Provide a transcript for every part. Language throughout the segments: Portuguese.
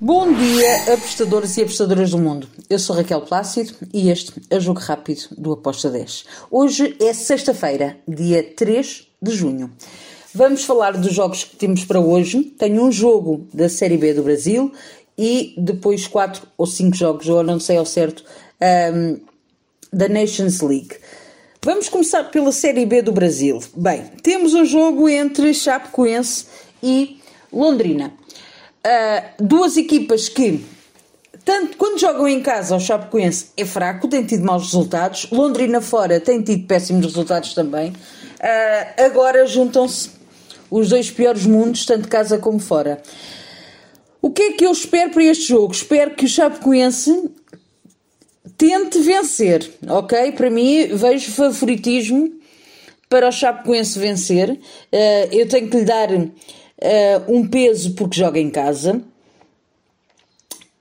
Bom dia, apostadores e apostadoras do mundo. Eu sou Raquel Plácido e este é o Jogo Rápido do Aposta 10. Hoje é sexta-feira, dia 3 de junho. Vamos falar dos jogos que temos para hoje. Tenho um jogo da Série B do Brasil e depois quatro ou cinco jogos, eu não sei ao certo, um, da Nations League. Vamos começar pela Série B do Brasil. Bem, temos um jogo entre Chapecoense e Londrina. Duas equipas que, tanto quando jogam em casa, o Chapecoense é fraco, tem tido maus resultados. Londrina fora tem tido péssimos resultados também. Uh, agora juntam-se os dois piores mundos, tanto casa como fora. O que é que eu espero para este jogo? Espero que o Chapecoense tente vencer, ok? Para mim, vejo favoritismo para o Chapecoense vencer. Uh, eu tenho que lhe dar uh, um peso porque joga em casa.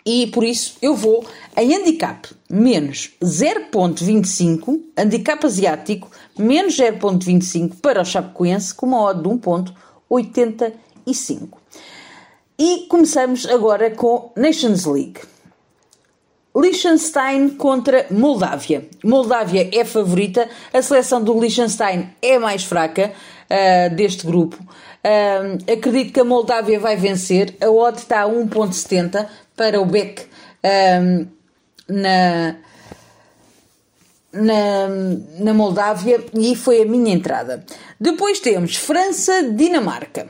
E por isso eu vou em handicap menos 0.25, handicap asiático menos 0.25 para o Chapecoense com uma odd de 1.85. E começamos agora com Nations League. Liechtenstein contra Moldávia. Moldávia é favorita, a seleção do Liechtenstein é mais fraca uh, deste grupo. Uh, acredito que a Moldávia vai vencer. A odd está a 1.70 para o Beck uh, na, na, na Moldávia e foi a minha entrada. Depois temos França-Dinamarca.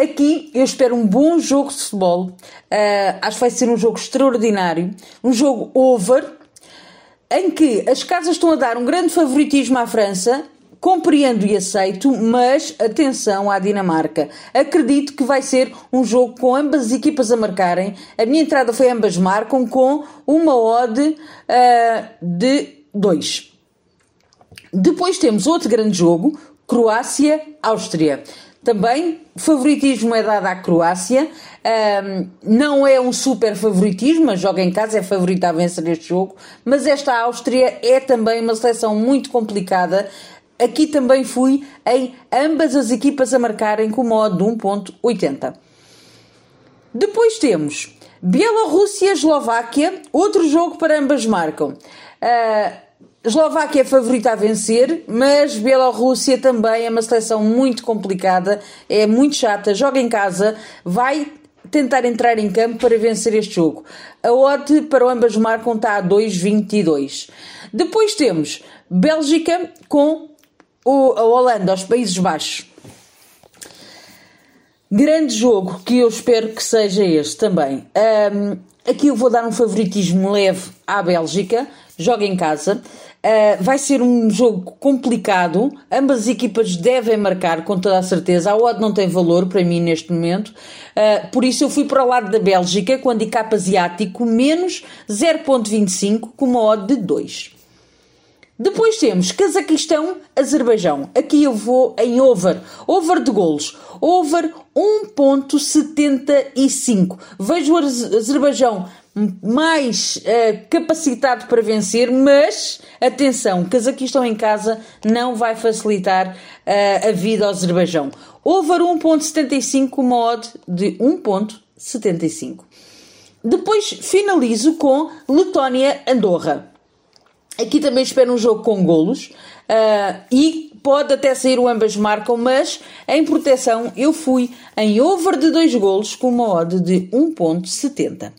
Aqui eu espero um bom jogo de futebol. Uh, acho que vai ser um jogo extraordinário. Um jogo over, em que as casas estão a dar um grande favoritismo à França. Compreendo e aceito, mas atenção à Dinamarca. Acredito que vai ser um jogo com ambas as equipas a marcarem. A minha entrada foi ambas marcam com uma odd uh, de 2. Depois temos outro grande jogo, Croácia-Áustria. Também favoritismo é dado à Croácia. Um, não é um super favoritismo, mas joga em casa, é favorita a vencer este jogo. Mas esta Áustria é também uma seleção muito complicada. Aqui também fui em ambas as equipas a marcarem com modo de 1.80. Depois temos Bielorrússia-Eslováquia, outro jogo para ambas marcam. Uh, Eslováquia é favorita a vencer, mas Bielorrússia também é uma seleção muito complicada, é muito chata, joga em casa, vai tentar entrar em campo para vencer este jogo. A odd para ambas marcam está a 2,22. Depois temos Bélgica com o, a Holanda, os Países Baixos. Grande jogo que eu espero que seja este também. Um, aqui eu vou dar um favoritismo leve à Bélgica, joga em casa. Uh, vai ser um jogo complicado. Ambas as equipas devem marcar com toda a certeza. A odd não tem valor para mim neste momento. Uh, por isso eu fui para o lado da Bélgica com handicap asiático menos 0.25 com uma odd de 2. Depois temos Cazaquistão, Azerbaijão. Aqui eu vou em over. Over de golos. Over 1.75. Vejo o Azerbaijão mais uh, capacitado para vencer, mas atenção, Cazaquistão em casa não vai facilitar uh, a vida ao Azerbaijão. Over 1.75, uma odd de 1.75. Depois finalizo com Letónia-Andorra. Aqui também espero um jogo com golos uh, e pode até sair o ambas marcam, mas em proteção eu fui em over de 2 golos com uma odd de 1.70.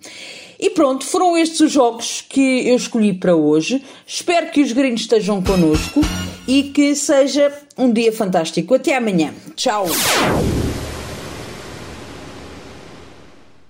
E pronto, foram estes os jogos que eu escolhi para hoje. Espero que os gringos estejam connosco e que seja um dia fantástico. Até amanhã. Tchau.